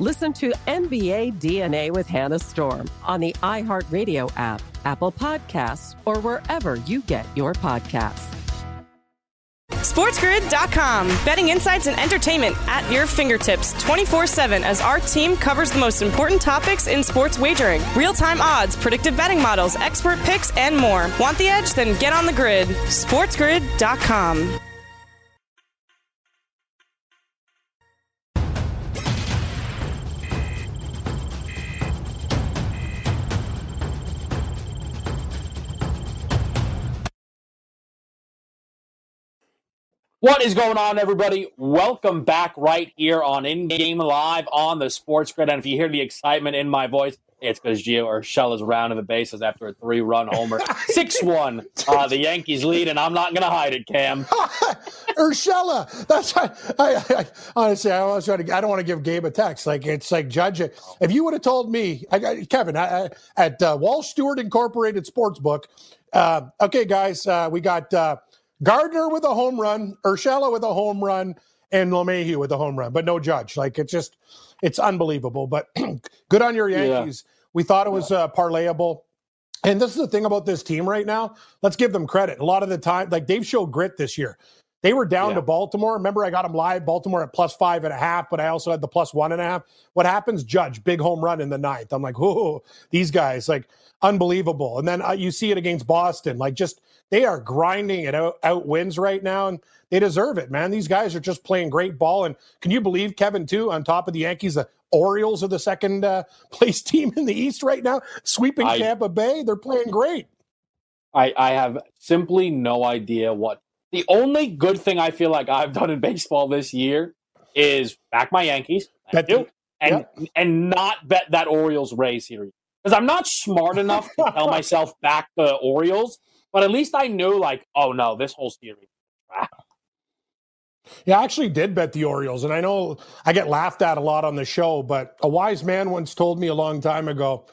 Listen to NBA DNA with Hannah Storm on the iHeartRadio app, Apple Podcasts, or wherever you get your podcasts. SportsGrid.com. Betting insights and entertainment at your fingertips 24 7 as our team covers the most important topics in sports wagering real time odds, predictive betting models, expert picks, and more. Want the edge? Then get on the grid. SportsGrid.com. What is going on, everybody? Welcome back right here on In Game Live on the Sports Grid. And if you hear the excitement in my voice, it's because Gio Urshela is rounding the bases after a three run homer. 6 1. Uh, the Yankees lead, and I'm not going to hide it, Cam. Urshela. That's I, I, I, honestly, I was trying to. I don't want to give Gabe a text. Like it's like judge it. If you would have told me, I got Kevin at uh, Walsh Stewart Incorporated Sportsbook. Uh, okay, guys, uh, we got uh, Gardner with a home run, Urshela with a home run, and LeMahieu with a home run, but no judge. Like it's just, it's unbelievable. But good on your Yankees. Yeah. We thought it was uh, parlayable. And this is the thing about this team right now. Let's give them credit. A lot of the time, like they've showed grit this year. They were down yeah. to Baltimore. Remember, I got them live, Baltimore at plus five and a half, but I also had the plus one and a half. What happens? Judge, big home run in the ninth. I'm like, whoa, these guys, like, unbelievable. And then uh, you see it against Boston. Like, just they are grinding it out, out wins right now, and they deserve it, man. These guys are just playing great ball. And can you believe, Kevin, too, on top of the Yankees, the Orioles are the second uh, place team in the East right now, sweeping I, Tampa Bay? They're playing great. I, I have simply no idea what the only good thing I feel like I've done in baseball this year is back my Yankees. Bet and yep. and not bet that Orioles Rays series because I'm not smart enough to tell myself back the Orioles, but at least I knew like, oh no, this whole series. Yeah, I actually did bet the Orioles, and I know I get laughed at a lot on the show, but a wise man once told me a long time ago,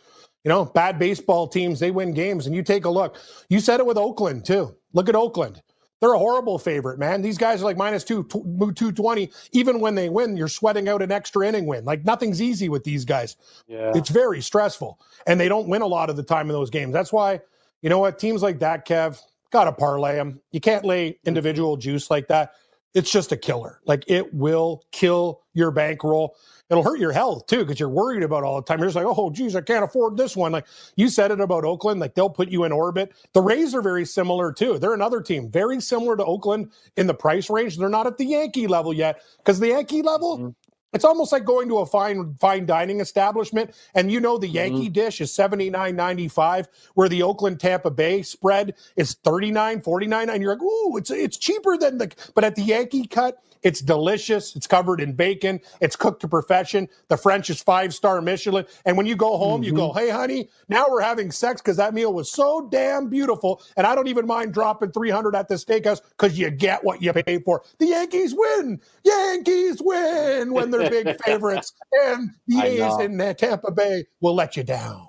you know, bad baseball teams they win games, and you take a look. You said it with Oakland too. Look at Oakland. They're a horrible favorite, man. These guys are like minus two, 220. Even when they win, you're sweating out an extra inning win. Like nothing's easy with these guys. Yeah. It's very stressful. And they don't win a lot of the time in those games. That's why, you know what, teams like that, Kev, got to parlay them. You can't lay individual juice like that. It's just a killer. Like it will kill your bankroll it'll hurt your health too because you're worried about all the time. You're just like, oh, geez, I can't afford this one. Like you said it about Oakland, like they'll put you in orbit. The Rays are very similar too. They're another team, very similar to Oakland in the price range. They're not at the Yankee level yet because the Yankee level, mm-hmm. It's almost like going to a fine fine dining establishment, and you know the Yankee mm-hmm. dish is seventy nine ninety five, where the Oakland Tampa Bay spread is 39 49 and you're like, ooh, it's it's cheaper than the. But at the Yankee cut, it's delicious. It's covered in bacon. It's cooked to perfection. The French is five star Michelin. And when you go home, mm-hmm. you go, mm-hmm. hey, honey, now we're having sex because that meal was so damn beautiful. And I don't even mind dropping 300 at the steakhouse because you get what you pay for. The Yankees win. Yankees win when they're big favorites. And the A's in Tampa Bay will let you down.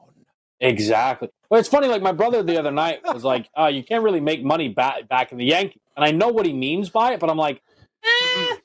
Exactly. But it's funny, like my brother the other night was like, uh, you can't really make money back back in the Yankees. And I know what he means by it, but I'm like, eh,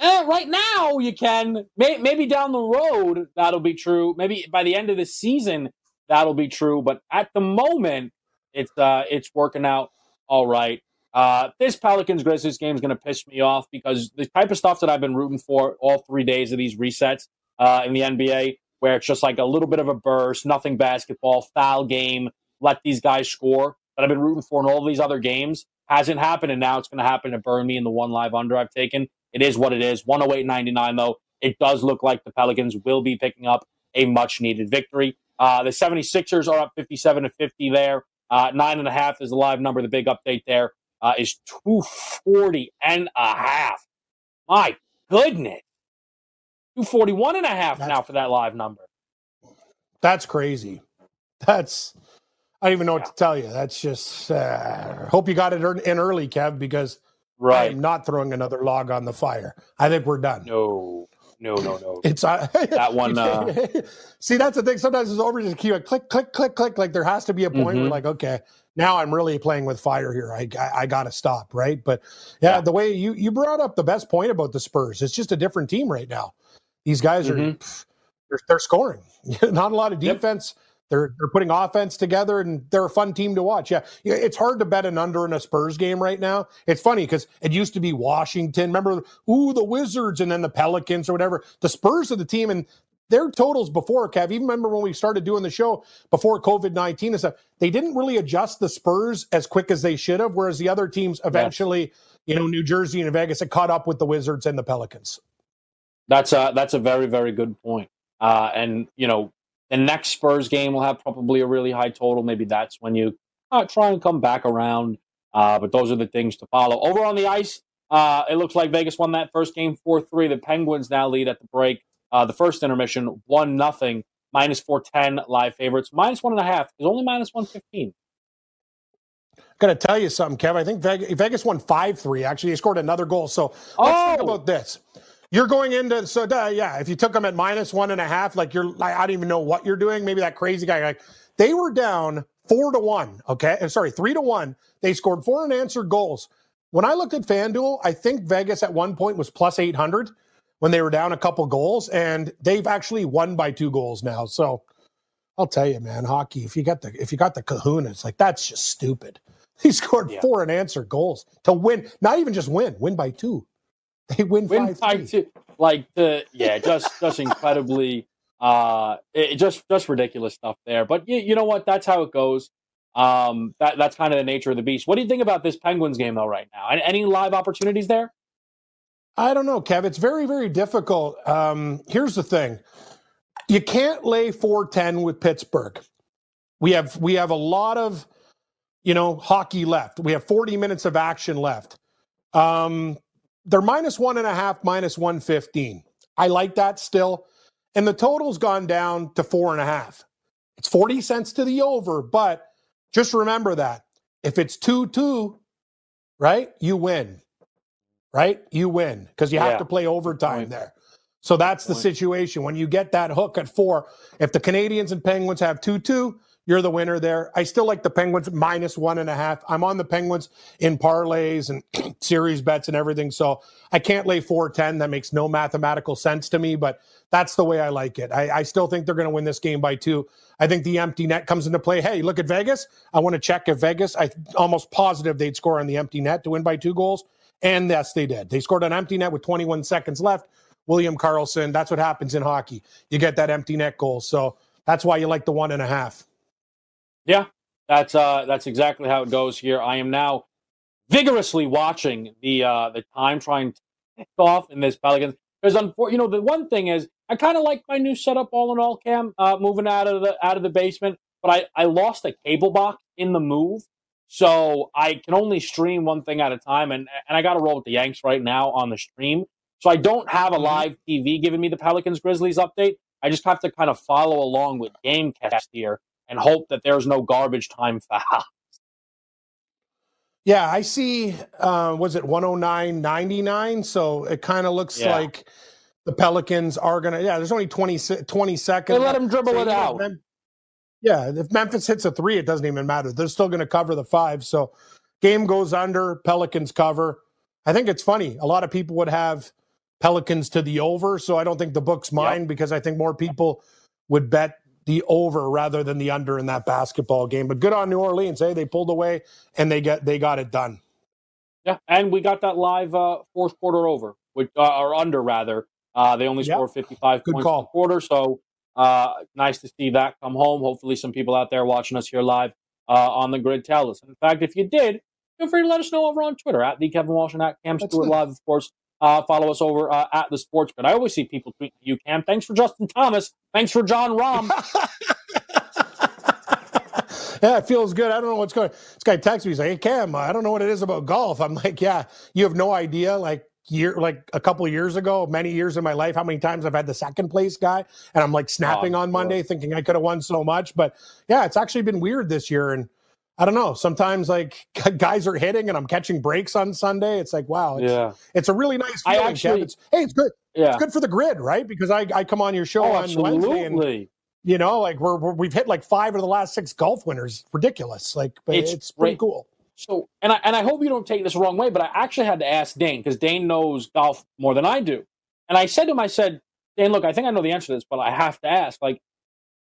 eh, right now you can. May, maybe down the road that'll be true. Maybe by the end of the season that'll be true. But at the moment, it's uh, it's working out all right. Uh, this Pelicans Grizzlies game is going to piss me off because the type of stuff that I've been rooting for all three days of these resets uh, in the NBA, where it's just like a little bit of a burst, nothing basketball, foul game, let these guys score. That I've been rooting for in all these other games Hasn't happened, and now it's going to happen to burn me in the one live under I've taken. It is what it is. 108.99, though. It does look like the Pelicans will be picking up a much needed victory. Uh, the 76ers are up 57 to 50 there. Uh, nine and a half is the live number. The big update there uh, is 240 and a half. My goodness. 241 and a half that's, now for that live number. That's crazy. That's I don't even know what to tell you. That's just uh, hope you got it in early, Kev, because right. I'm not throwing another log on the fire. I think we're done. No, no, no, no. It's uh, that one. Uh... See, that's the thing. Sometimes it's over just keep it click, click, click, click. Like there has to be a point mm-hmm. where, like, okay, now I'm really playing with fire here. I I, I got to stop, right? But yeah, yeah, the way you you brought up the best point about the Spurs, it's just a different team right now. These guys are mm-hmm. they're, they're scoring. not a lot of defense. Yep they're they're putting offense together, and they're a fun team to watch. Yeah, it's hard to bet an under in a Spurs game right now. It's funny because it used to be Washington. Remember, ooh, the Wizards, and then the Pelicans or whatever. The Spurs are the team, and their totals before Kev. Even remember when we started doing the show before COVID nineteen and stuff. They didn't really adjust the Spurs as quick as they should have. Whereas the other teams eventually, yes. you know, New Jersey and Vegas had caught up with the Wizards and the Pelicans. That's a that's a very very good point. Uh, and you know, the next Spurs game will have probably a really high total. Maybe that's when you uh, try and come back around. Uh, but those are the things to follow. Over on the ice, uh, it looks like Vegas won that first game 4 3. The Penguins now lead at the break. Uh, the first intermission, 1 nothing, minus 410 live favorites. Minus 1.5 is only minus 115. Got to tell you something, Kev. I think Vegas, Vegas won 5 3. Actually, He scored another goal. So let's oh. think about this. You're going into so uh, yeah. If you took them at minus one and a half, like you're, like, I don't even know what you're doing. Maybe that crazy guy, like they were down four to one. Okay, uh, sorry, three to one. They scored four unanswered goals. When I looked at FanDuel, I think Vegas at one point was plus eight hundred when they were down a couple goals, and they've actually won by two goals now. So I'll tell you, man, hockey. If you got the if you got the Kahuna, it's like that's just stupid. He scored yeah. four unanswered goals to win, not even just win, win by two. They win, win five, two. Like the yeah, just just incredibly uh it, just just ridiculous stuff there. But you, you know what? That's how it goes. Um that that's kind of the nature of the beast. What do you think about this Penguins game though right now? Any live opportunities there? I don't know, Kev. It's very very difficult. Um here's the thing. You can't lay 410 with Pittsburgh. We have we have a lot of you know hockey left. We have 40 minutes of action left. Um they're minus one and a half, minus 115. I like that still. And the total's gone down to four and a half. It's 40 cents to the over, but just remember that if it's 2 2, right, you win, right? You win because you have yeah. to play overtime there. So that's the situation. When you get that hook at four, if the Canadiens and Penguins have 2 2, you're the winner there. I still like the Penguins minus one and a half. I'm on the Penguins in parlays and series bets and everything. So I can't lay 410. That makes no mathematical sense to me, but that's the way I like it. I, I still think they're going to win this game by two. I think the empty net comes into play. Hey, look at Vegas. I want to check if Vegas, I'm almost positive they'd score on the empty net to win by two goals. And yes, they did. They scored an empty net with 21 seconds left. William Karlsson. that's what happens in hockey. You get that empty net goal. So that's why you like the one and a half. Yeah, that's uh, that's exactly how it goes here. I am now vigorously watching the uh, the time trying to kick off in this Pelicans. Because you know the one thing is I kind of like my new setup all in all, Cam, uh, moving out of the out of the basement. But I I lost a cable box in the move, so I can only stream one thing at a time, and and I got to roll with the Yanks right now on the stream. So I don't have a mm-hmm. live TV giving me the Pelicans Grizzlies update. I just have to kind of follow along with GameCast here and hope that there's no garbage time foul. Yeah, I see. Uh, was it 109.99? So it kind of looks yeah. like the Pelicans are going to. Yeah, there's only 20, 20 seconds. They let them dribble so, it out. Mem- yeah, if Memphis hits a three, it doesn't even matter. They're still going to cover the five. So game goes under, Pelicans cover. I think it's funny. A lot of people would have Pelicans to the over. So I don't think the book's mine yep. because I think more people would bet the over rather than the under in that basketball game. But good on New Orleans. Hey, they pulled away and they get they got it done. Yeah, and we got that live uh, fourth quarter over, which uh, or under rather. Uh, they only scored 55 good points call. quarter, so uh, nice to see that come home. Hopefully, some people out there watching us here live uh, on the grid tell us. In fact, if you did, feel free to let us know over on Twitter at the Kevin Walsh and at Cam Stewart Live, of course. Uh, follow us over uh, at the Sports Grid. I always see people tweeting you, Cam. Thanks for Justin Thomas. Thanks for Jon Rahm. yeah, it feels good. I don't know what's going. This guy texts me. He's like, "Hey Cam, I don't know what it is about golf." I'm like, "Yeah, you have no idea." Like year, like a couple years ago, many years in my life, how many times I've had the second place guy, and I'm like snapping oh, on Monday, thinking I could have won so much. But yeah, it's actually been weird this year, and I don't know. Sometimes like guys are hitting and I'm catching breaks on Sunday. It's like, wow. It's, yeah. It's a really nice feeling, I actually, it's, hey, it's good. Yeah. It's good for the grid, right? Because I, I come on your show oh, on absolutely. Wednesday and you know, like we're, we have hit like five of the last six golf winners. Ridiculous. Like, but it's, it's pretty cool. So, and I, and I hope you don't take this the wrong way, but I actually had to ask Dane because Dane knows golf more than I do. And I said to him, I said, Dane, look, I think I know the answer to this, but I have to ask, like,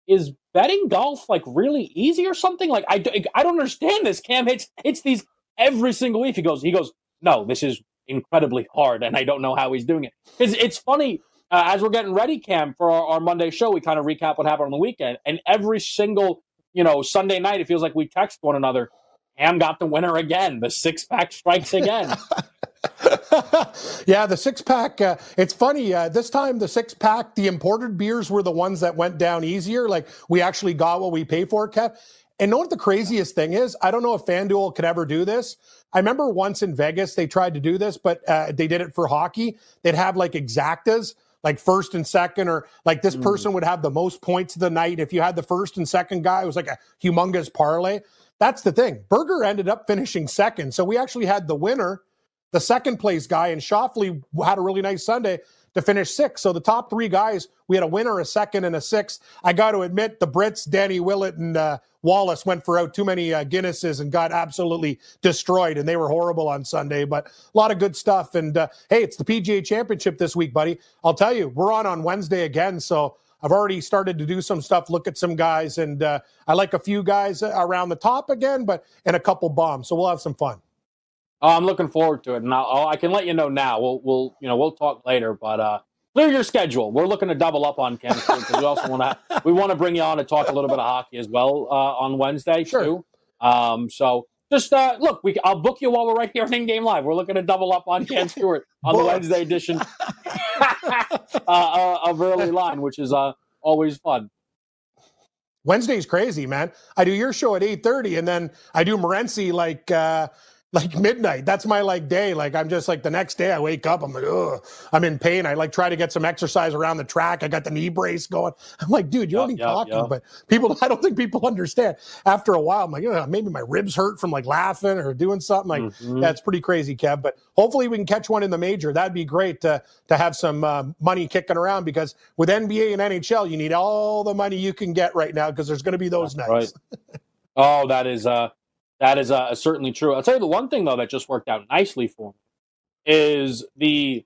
is betting golf like really easy or something? Like I, I don't understand this. Cam hits hits these every single week. He goes he goes no, this is incredibly hard, and I don't know how he's doing it. Because it's funny uh, as we're getting ready, Cam, for our, our Monday show, we kind of recap what happened on the weekend, and every single you know Sunday night, it feels like we text one another. Cam got the winner again. The six pack strikes again. yeah, the six pack. Uh, it's funny. Uh, this time, the six pack, the imported beers were the ones that went down easier. Like we actually got what we pay for, Kev. And know what the craziest thing is? I don't know if FanDuel could ever do this. I remember once in Vegas they tried to do this, but uh, they did it for hockey. They'd have like exactas, like first and second, or like this mm. person would have the most points of the night. If you had the first and second guy, it was like a humongous parlay. That's the thing. Berger ended up finishing second, so we actually had the winner the second place guy, and Schauffele had a really nice Sunday to finish sixth. So the top three guys, we had a winner, a second, and a sixth. I got to admit, the Brits, Danny Willett and uh, Wallace, went for out too many uh, Guinnesses and got absolutely destroyed, and they were horrible on Sunday. But a lot of good stuff. And uh, hey, it's the PGA Championship this week, buddy. I'll tell you, we're on on Wednesday again, so. I've already started to do some stuff, look at some guys, and uh, I like a few guys around the top again, but and a couple bombs. So we'll have some fun. Oh, I'm looking forward to it, and I'll, i can let you know now. We'll we'll you know we'll talk later, but uh, clear your schedule. We're looking to double up on Ken Stewart because we also want to we want to bring you on to talk a little bit of hockey as well uh, on Wednesday sure. too. Um, so just uh, look, we I'll book you while we're right here in game live. We're looking to double up on Ken Stewart on the Wednesday edition uh, uh, of early line, which is uh, always fun. Wednesday's crazy, man. I do your show at eight thirty, and then I do Morency like uh, like midnight. That's my like day. Like I'm just like the next day I wake up, I'm like, oh, I'm in pain. I like try to get some exercise around the track. I got the knee brace going. I'm like, dude, yep, only yep, talking, yep. but people, I don't think people understand. After a while, I'm like, oh, maybe my ribs hurt from like laughing or doing something. Like mm-hmm. that's pretty crazy, Kev. But hopefully we can catch one in the major. That'd be great to to have some uh, money kicking around because with NBA and NHL, you need all the money you can get right now because there's going to be those that's nights. Right. oh, that is uh that is uh, certainly true. I'll tell you the one thing though that just worked out nicely for me is the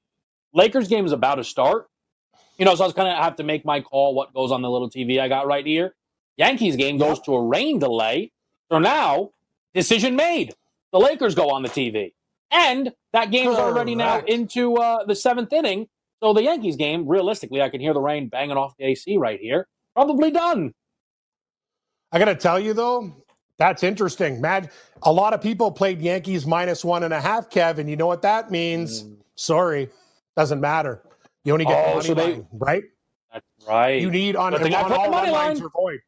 Lakers game is about to start. You know, so I was kind of have to make my call. What goes on the little TV I got right here? Yankees game goes to a rain delay. So now, decision made. The Lakers go on the TV, and that game's already now into uh, the seventh inning. So the Yankees game, realistically, I can hear the rain banging off the AC right here. Probably done. I got to tell you though, that's interesting. Mad a lot of people played Yankees minus one and a half, Kevin. You know what that means? Mm. Sorry. Doesn't matter. You only get oh, money so they, line, right? That's right. You need on, on all money lines are void.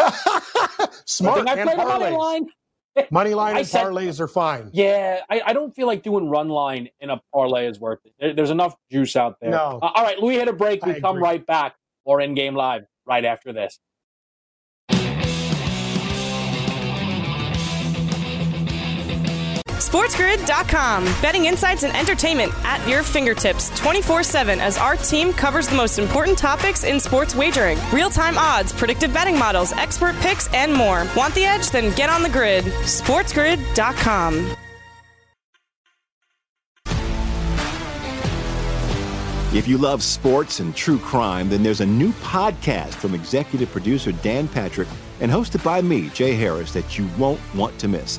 Smart and parlays. Money line and said, parlays are fine. Yeah, I, I, don't feel like doing run line in a parlay is worth it. There's enough juice out there. No. Uh, all right, we hit a break. We I come agree. right back. Or in game live right after this. SportsGrid.com. Betting insights and entertainment at your fingertips 24 7 as our team covers the most important topics in sports wagering real time odds, predictive betting models, expert picks, and more. Want the edge? Then get on the grid. SportsGrid.com. If you love sports and true crime, then there's a new podcast from executive producer Dan Patrick and hosted by me, Jay Harris, that you won't want to miss.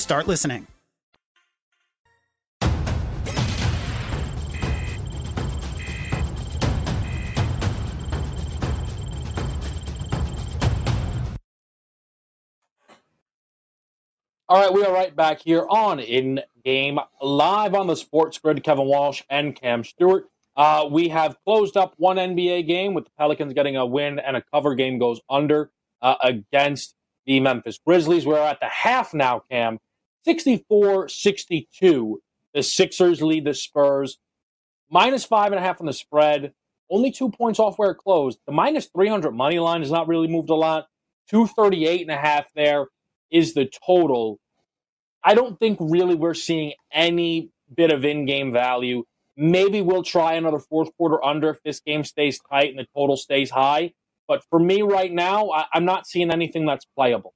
start listening. All right, we are right back here on In Game Live on the Sports Grid. Kevin Walsh and Cam Stewart. Uh, we have closed up one NBA game with the Pelicans getting a win and a cover game goes under uh, against the Memphis Grizzlies. We're at the half now, Cam. 64 62. The Sixers lead the Spurs. Minus five and a half on the spread. Only two points off where it closed. The minus 300 money line has not really moved a lot. 238 and a half there is the total. I don't think really we're seeing any bit of in game value. Maybe we'll try another fourth quarter under if this game stays tight and the total stays high. But for me right now, I, am not seeing anything that's playable.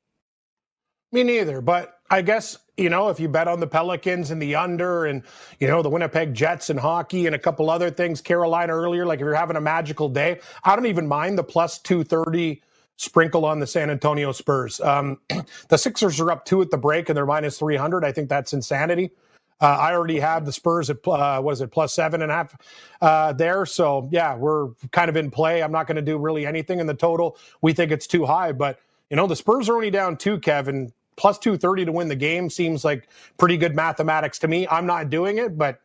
Me neither. But I guess, you know, if you bet on the Pelicans and the under and, you know, the Winnipeg Jets and hockey and a couple other things, Carolina earlier, like if you're having a magical day, I don't even mind the plus 230 sprinkle on the San Antonio Spurs. Um, the Sixers are up two at the break and they're minus 300. I think that's insanity. Uh, I already have the Spurs at uh, was it plus seven and a half uh, there. So yeah, we're kind of in play. I'm not going to do really anything in the total. We think it's too high, but you know the Spurs are only down two. Kevin plus 230 to win the game seems like pretty good mathematics to me. I'm not doing it, but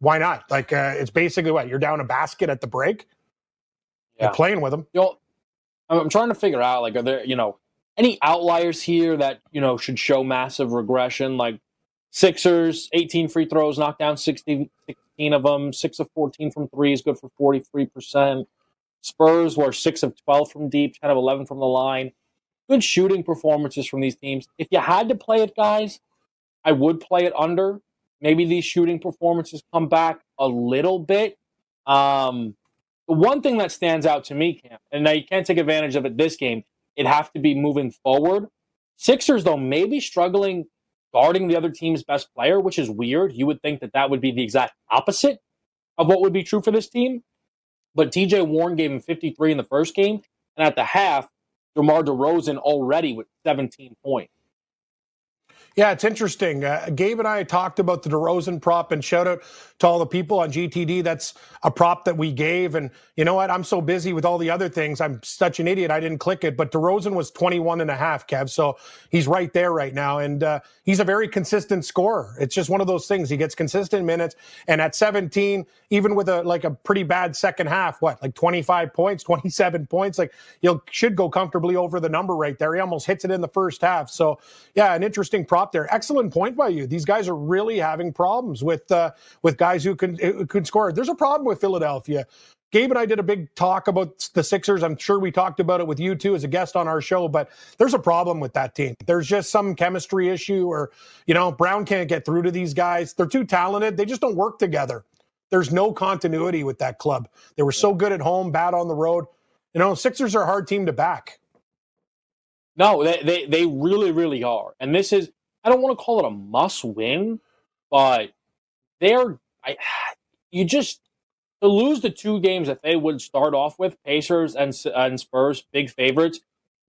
why not? Like, uh, it's basically what you're down a basket at the break. Yeah. You're playing with them. You know, I'm trying to figure out, like, are there, you know, any outliers here that, you know, should show massive regression? Like Sixers, 18 free throws, knocked down 60, 16 of them, 6 of 14 from three is good for 43%. Spurs were 6 of 12 from deep, 10 of 11 from the line good shooting performances from these teams. If you had to play it, guys, I would play it under. maybe these shooting performances come back a little bit. Um, the one thing that stands out to me, Cam, and now you can't take advantage of it this game, it'd have to be moving forward. Sixers, though, maybe struggling guarding the other team's best player, which is weird. You would think that that would be the exact opposite of what would be true for this team. But TJ Warren gave him 53 in the first game. And at the half, DeMar DeRozan already with 17 points. Yeah, it's interesting. Uh, Gabe and I talked about the DeRozan prop, and shout out to all the people on GTD. That's a prop that we gave. And you know what? I'm so busy with all the other things. I'm such an idiot. I didn't click it. But DeRozan was 21 and a half, Kev. So he's right there right now. And uh, he's a very consistent scorer. It's just one of those things. He gets consistent minutes. And at 17, even with a like a pretty bad second half, what, like 25 points, 27 points, like you should go comfortably over the number right there. He almost hits it in the first half. So yeah, an interesting prop there. Excellent point by you. These guys are really having problems with uh, with guys who can who can score. There's a problem with Philadelphia. Gabe and I did a big talk about the Sixers. I'm sure we talked about it with you too as a guest on our show, but there's a problem with that team. There's just some chemistry issue, or, you know, Brown can't get through to these guys. They're too talented. They just don't work together. There's no continuity with that club. They were so good at home, bad on the road. You know, Sixers are a hard team to back. No, they, they, they really, really are. And this is, I don't want to call it a must win, but they're, I, you just, to lose the two games that they would start off with, Pacers and, and Spurs, big favorites,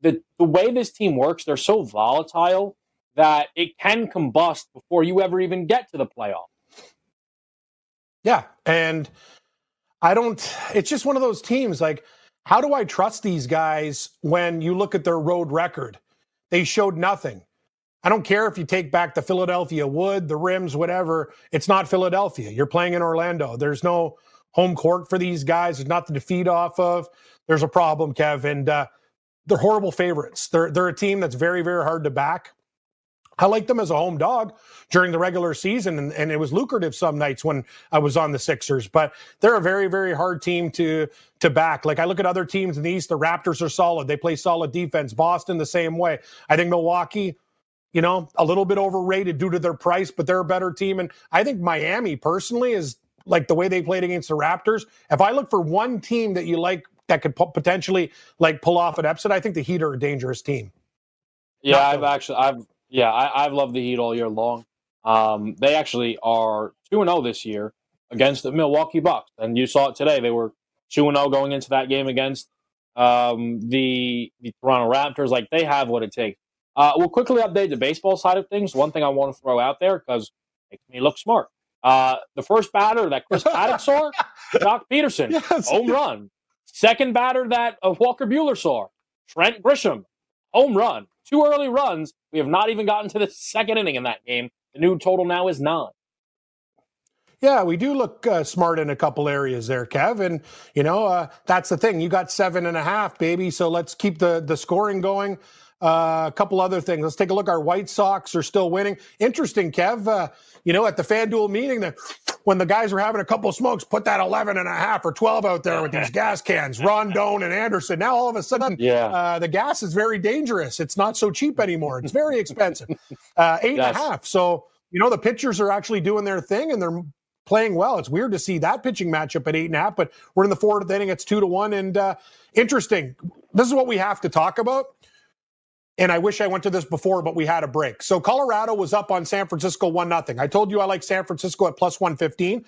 the, the way this team works, they're so volatile that it can combust before you ever even get to the playoff. Yeah. And I don't, it's just one of those teams like, how do I trust these guys when you look at their road record? They showed nothing. I don't care if you take back the Philadelphia wood, the rims, whatever. It's not Philadelphia. You're playing in Orlando. There's no home court for these guys. There's not the defeat off of. There's a problem, Kev, and uh, they're horrible favorites. They're they're a team that's very very hard to back. I like them as a home dog during the regular season, and, and, it was lucrative some nights when I was on the Sixers. But they're a very, very hard team to to back. Like I look at other teams in the East, the Raptors are solid. They play solid defense. Boston the same way. I think Milwaukee, you know, a little bit overrated due to their price, but they're a better team. And I think Miami personally is like the way they played against the Raptors. If I look for one team that you like that could potentially like pull off an upset, I think the Heat are a dangerous team. Yeah, I've actually I've yeah, I, have loved the Heat all year long. Um, they actually are 2 and 0 this year against the Milwaukee Bucks. And you saw it today. They were 2 and 0 going into that game against um, the, the Toronto Raptors. Like, they have what it takes. Uh, we'll quickly update the baseball side of things. One thing I want to throw out there because it makes me look smart. Uh, the first batter that Chris Paddack saw, Joc Pederson, yes. home run. Second batter that uh, Walker Buehler saw, Trent Grisham, home run. Two early runs. We have not even gotten to the second inning in that game. The new total now is nine. Yeah, we do look uh, smart in a couple areas there, Kev. And, you know, uh, that's the thing. You got seven and a half, baby. So let's keep the, the scoring going. Uh, a couple other things. Let's take a look. Our White Sox are still winning. Interesting, Kev. Uh, you know, at the FanDuel meeting, that when the guys were having a couple smokes, put that 11 and a half or 12 out there with these gas cans, Rondon and Anderson. Now all of a sudden, yeah. Uh, the gas is very dangerous. It's not so cheap anymore. It's very expensive. Uh, eight yes. and a half. So, you know, the pitchers are actually doing their thing and they're playing well. It's weird to see that pitching matchup at eight and a half, but we're in the fourth inning. It's two to one. And uh, interesting. This is what we have to talk about and I wish I went to this before, but we had a break. So Colorado was up on San Francisco one nothing. I told you I like San Francisco at plus one fifteen.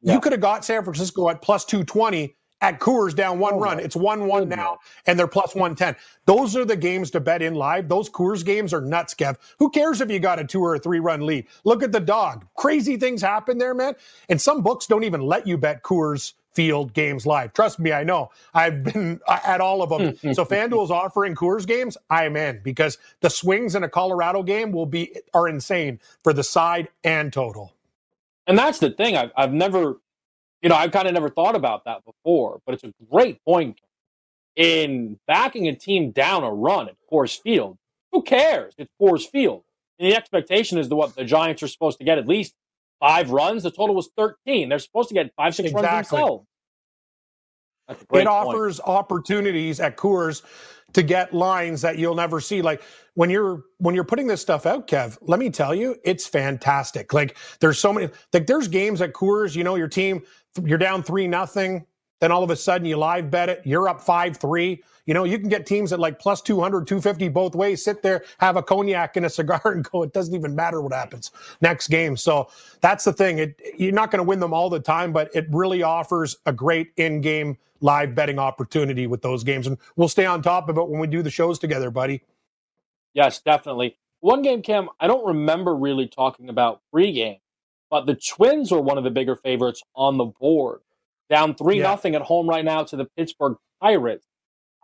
Yeah. You could have got San Francisco at plus two twenty at Coors down one oh, run. It's one one oh, now, and they're plus one ten. Those are the games to bet in live. Those Coors games are nuts, Kev. Who cares if you got a two or a three run lead? Look at the dog. Crazy things happen there, man. And some books don't even let you bet Coors Field games live. Trust me, I know. I've been at all of them. Hmm, hmm, so hmm, FanDuel's offering Coors games. I'm in because the swings in a Colorado game will be are insane for the side and total. And that's the thing. I've, I've never, you know, I've kind of never thought about that before, but it's a great point in backing a team down a run at Coors Field. Who cares? It's Coors Field. And the expectation is that what the Giants are supposed to get at least five runs. The total was 13. They're supposed to get five, six exactly. runs themselves. it point. offers opportunities at Coors to get lines that you'll never see. Like when you're when you're putting this stuff out, Kev, let me tell you, it's fantastic. Like there's so many like there's games at Coors, you know, your team, you're down three nothing, then all of a sudden you live bet it, you're up five three. You know, you can get teams at like plus 200, 250 both ways, sit there, have a cognac and a cigar and go. It doesn't even matter what happens next game. So that's the thing. It, you're not going to win them all the time, but it really offers a great in game live betting opportunity with those games. And we'll stay on top of it when we do the shows together, buddy. Yes, definitely. One game, Cam, I don't remember really talking about pregame, but the Twins are one of the bigger favorites on the board. Down 3 yeah. nothing at home right now to the Pittsburgh Pirates.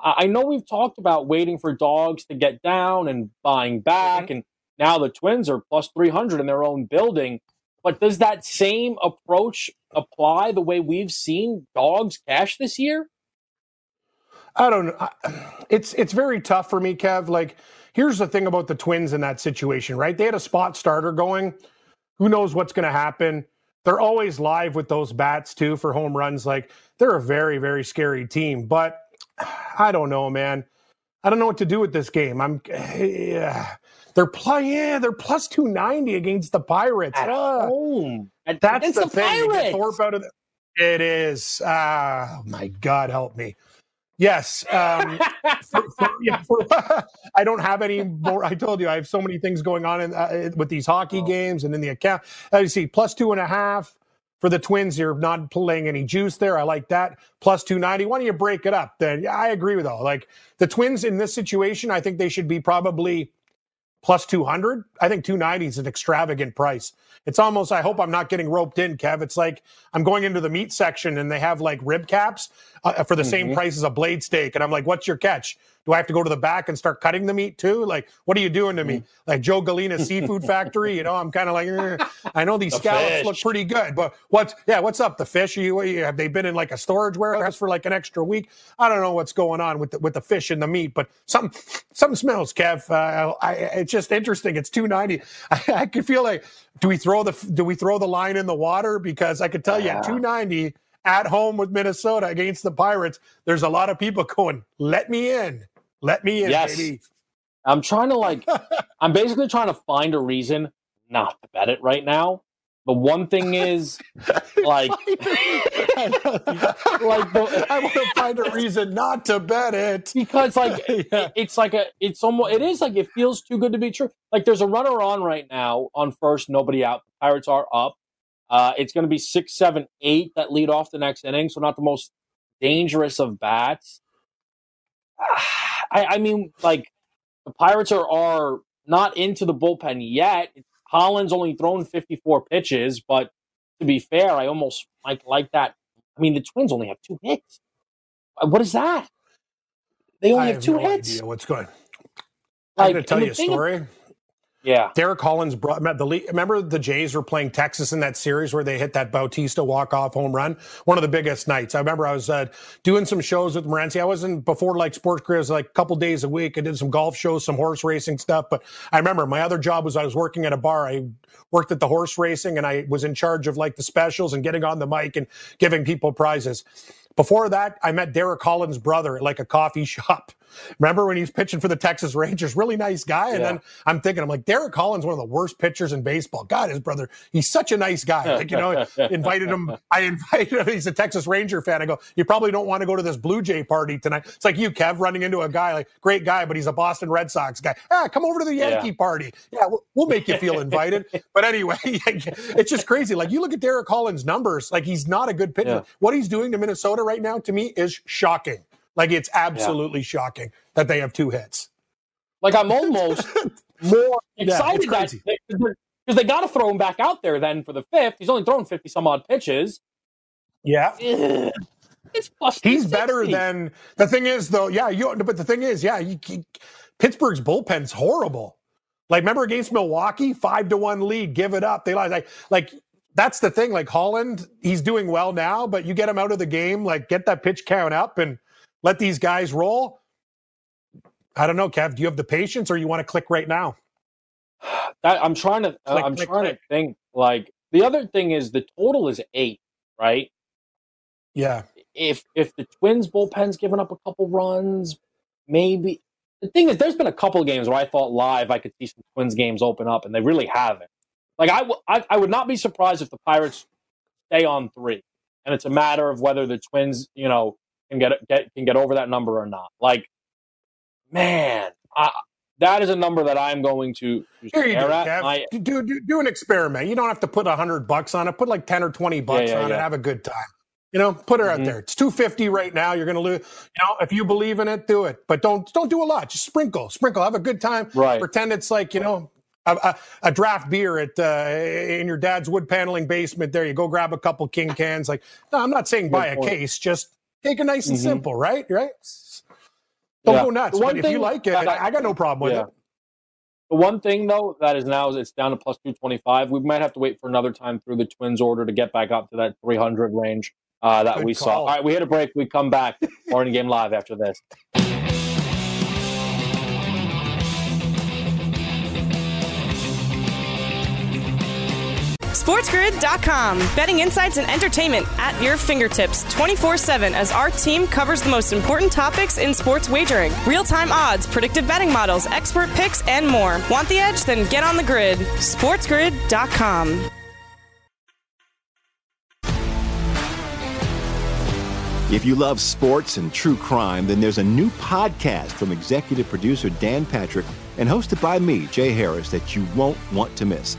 I know we've talked about waiting for dogs to get down and buying back, mm-hmm. and now the Twins are plus 300 in their own building. But does that same approach apply the way we've seen dogs cash this year? I don't know. It's it's very tough for me, Kev. Like, here's the thing about the Twins in that situation, right? They had a spot starter going. Who knows what's going to happen? They're always live with those bats too for home runs. Like, they're a very very scary team, but I don't know, man. I don't know what to do with this game. I'm yeah. They're playing. Yeah, they're plus two ninety against the Pirates. At uh, home. That's the, the thing. Thorpe out of the, it is. Uh, oh my God, help me. Yes. Um, for, for, yeah, for, I don't have any more. I told you I have so many things going on in, uh, with these hockey oh. games and in the account. As you see, plus two and a half for the Twins. You're not playing any juice there. I like that. Plus 290. Why don't you break it up? Then yeah, I agree with all. Like the Twins in this situation, I think they should be probably plus 200. I think 290 is an extravagant price. It's almost, I hope I'm not getting roped in, Kev. It's like I'm going into the meat section and they have like rib caps uh, for the mm-hmm. same price as a blade steak. And I'm like, what's your catch? Do I have to go to the back and start cutting the meat too? Like, what are you doing to me? Mm. Like Joe Galena Seafood Factory? You know, I'm kind of like, eh. I know these the scallops fish. look pretty good, but what's, yeah, what's up? The fish? Are you, have they been in like a storage warehouse for like an extra week? I don't know what's going on with the, with the fish and the meat, but some, something smells, Kev. Uh, I, it's just interesting. It's 290. I, I could feel like, do we throw the, do we throw the line in the water? Because I could tell you at 290, at home with Minnesota against the Pirates, there's a lot of people going, let me in. Let me in, yes. baby. I'm trying to like, I'm basically trying to find a reason not to bet it right now. The one thing is, like, like the, I want to find a reason not to bet it because, like, yeah. it, it's like a, it's almost, it is like it feels too good to be true. Like, there's a runner on right now on first, nobody out. The Pirates are up. Uh, it's going to be six, seven, eight that lead off the next inning, so not the most dangerous of bats. I, I mean, like the Pirates are are not into the bullpen yet. Holland's only thrown 54 pitches, but to be fair, I almost like like that. I mean, the Twins only have two hits. Uh, what is that? They only I have, have two no hits. Idea what's going? Like, I'm going to tell you a story. Of, yeah. Derek Collins brought the remember the Jays were playing Texas in that series where they hit that Bautista walk off home run. One of the biggest nights. I remember I was uh, doing some shows with Morency. I wasn't before like sports careers like a couple days a week. I did some golf shows, some horse racing stuff. But I remember my other job was I was working at a bar. I worked at the horse racing and I was in charge of like the specials and getting on the mic and giving people prizes. Before that, I met Derek Collins' brother at like a coffee shop. Remember when he was pitching for the Texas Rangers? Really nice guy. And yeah. then I'm thinking, I'm like, Derek Collins, one of the worst pitchers in baseball. God, his brother, he's such a nice guy. Like, you know, invited him. I invited him. He's a Texas Ranger fan. I go, you probably don't want to go to this Blue Jay party tonight. It's like you, Kev, running into a guy, like, great guy, but he's a Boston Red Sox guy. Ah, come over to the Yankee yeah. party. Yeah, we'll, we'll make you feel invited. but anyway, it's just crazy. Like, you look at Derek Collins' numbers, like, he's not a good pitcher. Yeah. What he's doing to Minnesota right now, to me, is shocking. Like it's absolutely yeah. shocking that they have two hits. Like I'm almost more excited yeah, because they, got to throw him back out there then for the fifth. He's only thrown fifty some odd pitches. Yeah. It's plus He's better than the thing is though. Yeah, you. But the thing is, yeah, you, you, Pittsburgh's bullpen's horrible. Like remember against Milwaukee, five to one lead, give it up. They like like that's the thing. Like Holland, he's doing well now, but you get him out of the game, like get that pitch count up and let these guys roll. I don't know, Kev. Do you have the patience, or you want to click right now? That, I'm trying to. Uh, click, I'm click, trying click. to think. Like the other thing is the total is eight, right? Yeah. if if the Twins bullpen's given up a couple runs, maybe the thing is, there's been a couple games where I thought live I could see some Twins games open up, and they really haven't. Like I, w- I, I would not be surprised if the Pirates stay on three, and it's a matter of whether the Twins, you know, can get get can get over that number or not. Like, man, I, that is a number that I'm going to, Here you stare go, at. Kev. I- do, do, do an experiment. You don't have to put a hundred bucks on it. Put like ten or twenty bucks yeah, on it. Have a good time. You know, put her out Mhm. there. It's two fifty right now. You're going to lose. You know, if you believe in it, do it. But don't don't do a lot. Just sprinkle, sprinkle. Have a good time. Right. Pretend it's like you know. A, a, a draft beer at uh, in your dad's wood paneling basement. There, you go grab a couple king cans. Like, no, I'm not saying buy a case. Just take it nice and Mhm. simple, right? Right. Don't Yeah. go nuts. One But if you thing like it, I, I got no problem with Yeah. it. The one thing though that is now is it's down to plus two twenty five. We might have to wait for another time through the Twins order to get back up to that three hundred range uh, that Good we saw. All right, we hit a break. We come back. Morning game live after this. SportsGrid.com. Betting insights and entertainment at your fingertips 24 7 as our team covers the most important topics in sports wagering real time odds, predictive betting models, expert picks, and more. Want the edge? Then get on the grid. SportsGrid.com. If you love sports and true crime, then there's a new podcast from executive producer Dan Patrick and hosted by me, Jay Harris, that you won't want to miss.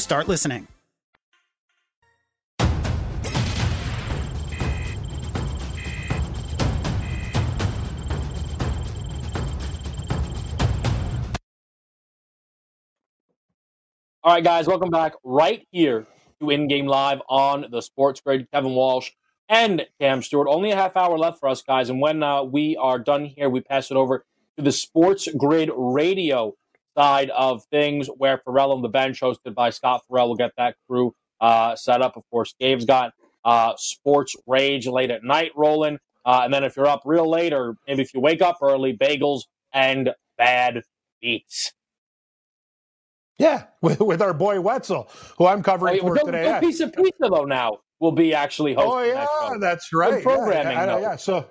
start listening. All right, guys, welcome back right here to In Game Live on the Sports Grid. Kevin Walsh and Cam Stewart. Only a half hour left for us, guys. And when uh, we are done here, we pass it over to the Sports Grid radio side of things, where Ferrall on the bench, hosted by Scott Ferrall, will get that crew uh, set up. Of course, Gabe's got uh, Sports Rage late at night rolling. Uh, and then if you're up real late, or maybe if you wake up early, bagels and bad beats. Yeah, with, with our boy Wetzel, who I'm covering Oh, for yeah, today. Yeah. Piece of Pizza, though, now will be actually hosting Oh yeah, that that's right. Good programming, yeah, though. yeah, yeah. So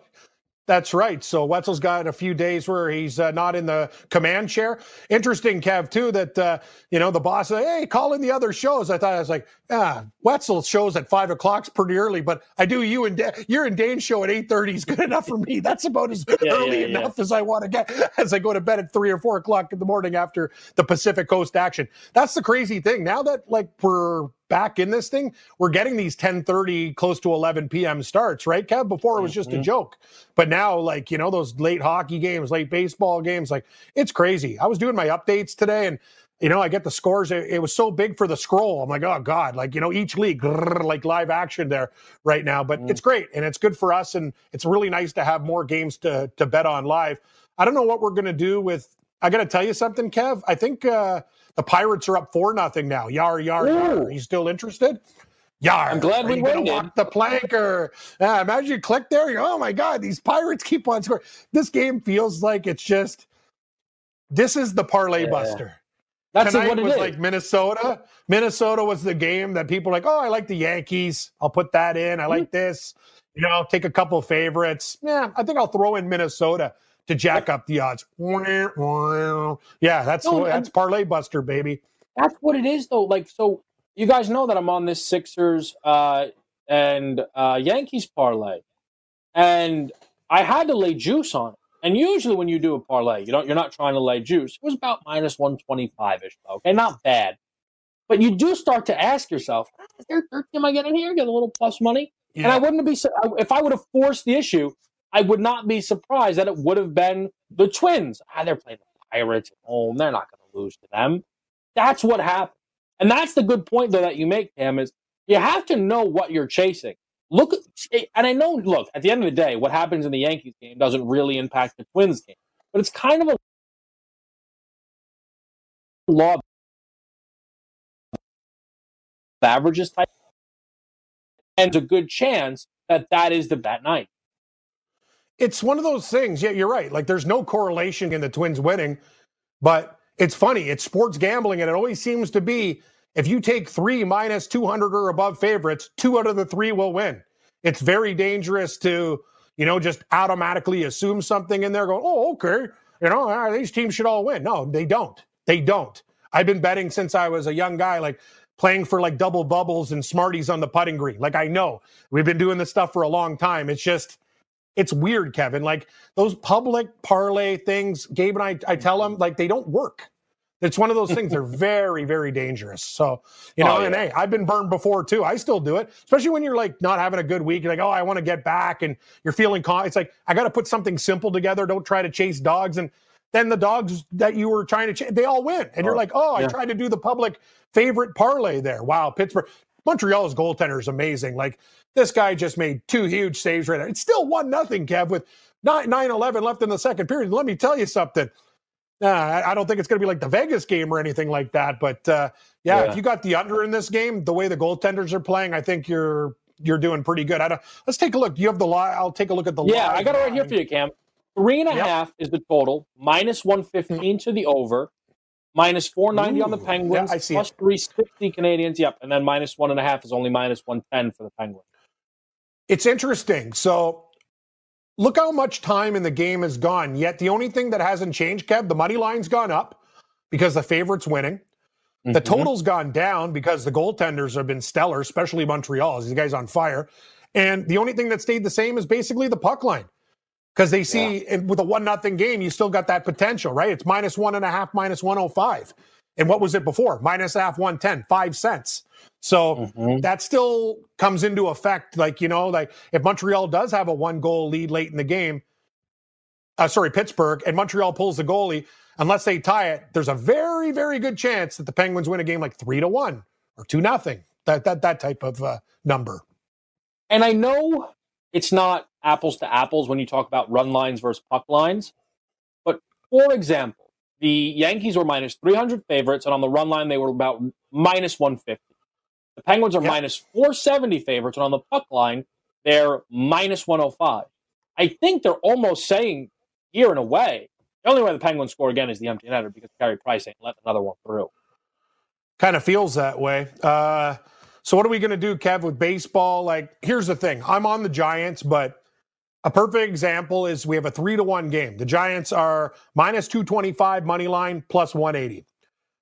that's right. So Wetzel's got a few days where he's uh, not in the command chair. Interesting, Kev, too, that uh, you know the boss said, "Hey, call in the other shows." I thought I was like, "Ah, Wetzel shows at five o'clock's pretty early, but I do you and da- your and Dane's show at eight thirty is good enough for me. That's about as Yeah, early yeah, yeah. enough as I want to get as I go to bed at three or four o'clock in the morning after the Pacific Coast action. That's the crazy thing. Now that like we're back in this thing, we're getting these 10:30, close to 11 p.m. starts, right, Kev? Before it was just mm-hmm. a joke, but now, like you know, those late hockey games, late baseball games, like it's crazy. I was doing my updates today, and you know, I get the scores. It, it, was so big for the scroll. I'm like, oh god, like you know, each league grrr, like live action there right now. But mm. it's great and it's good for us, and it's really nice to have more games to to bet on live. I don't know what we're gonna do with. I got to tell you something, Kev. I think uh, the Pirates are up four nothing now. Yar yar Ooh. yar. Are you still interested? Yar. I'm glad we waited. Walk the plank or yeah, imagine you click there. You go, oh my god, these Pirates keep on scoring. This game feels like it's just. This is the parlay yeah. buster that's Tonight what it was is. like Minnesota. Minnesota was the game that people like, oh, I like the Yankees. I'll put that in. I mm-hmm. like this. You know, take a couple favorites. Yeah, I think I'll throw in Minnesota to jack up the odds. Yeah, that's no, that's parlay buster, baby. That's what it is, though. Like, so you guys know that I'm on this Sixers uh, and uh, Yankees parlay, and I had to lay juice on it. And usually when you do a parlay, you don't you're not trying to lay juice. It was about minus 125 ish. Okay, not bad. But you do start to ask yourself, is there 13 am I getting in here? Get a little plus money. Yeah. And I wouldn't be if I would have forced the issue, I would not be surprised that it would have been the Twins. Ah, they're playing the Pirates at home. They're not going to lose to them. That's what happened. And that's the good point though that you make, Cam, is you have to know what you're chasing. Look, and I know, look, at the end of the day, what happens in the Yankees game doesn't really impact the Twins game, but it's kind of a law averages type, and a good chance that that is the bet night. It's one of those things. Yeah, you're right. Like, there's no correlation in the Twins winning, but it's funny. It's sports gambling, and it always seems to be if you take three minus 200 or above favorites, two out of the three will win. It's very dangerous to, you know, just automatically assume something in there, go, oh, okay, you know, uh, these teams should all win. No, they don't. They don't. I've been betting since I was a young guy, like playing for like double bubbles and smarties on the putting green. Like I know we've been doing this stuff for a long time. It's just, it's weird, Kevin. Like those public parlay things, Gabe and I, I tell them like they don't work. It's one of those things. They're very, very dangerous. So, you know, oh, yeah. and hey, I've been burned before too. I still do it, especially when you're like not having a good week. You're like, oh, I want to get back, and you're feeling calm. It's like I got to put something simple together. Don't try to chase dogs, and then the dogs that you were trying to chase, they all win, and you're oh, like, oh, yeah. I tried to do the public favorite parlay there. Wow, Pittsburgh, Montreal's goaltender is amazing. Like this guy just made two huge saves right there. It's still one nothing, Kev, with 9 11 left in the second period. Let me tell you something uh, I don't think it's going to be like the Vegas game or anything like that. But uh, yeah, yeah, if you got the under in this game, the way the goaltenders are playing, I think you're you're doing pretty good. I don't, let's take a look. Do you have the lie? I'll take a look at the. Yeah, I got it right here for you, Cam. Three and a yep. half is the total. Minus one fifteen to the over. Minus four ninety on the Penguins. Yeah, I see plus three sixty Canadiens. Yep, and then minus one and a half is only minus one ten for the Penguins. It's interesting. So look how much time in the game has gone. Yet the only thing that hasn't changed, Kev, the money line's gone up because the favorite's winning. Mm-hmm. The total's gone down because the goaltenders have been stellar, especially Montreal. These guys on fire. And the only thing that stayed the same is basically the puck line. Because they see yeah. with a one nothing game, you still got that potential, right? It's minus one and a half, minus 105. And what was it before? Minus half 110, five cents. So mm-hmm. that still comes into effect. Like, you know, like if Montreal does have a one goal lead late in the game, uh, sorry, Pittsburgh, and Montreal pulls the goalie, unless they tie it, there's a very, very good chance that the Penguins win a game like three to one or two nothing. That that that type of uh, number. And I know it's not apples to apples when you talk about run lines versus puck lines, but for example, the Yankees were minus 300 favorites, and on the run line they were about minus 150. The Penguins are yep. minus 470 favorites, and on the puck line, they're minus 105. I think they're almost saying here in a way, the only way the Penguins score again is the empty netter because Carey Price ain't letting another one through. Kind of feels that way. Uh, so what are we going to do, Kev, with baseball? Like, here's the thing: I'm on the Giants, but a perfect example is we have a three to one game. The Giants are minus 225 money line plus 180.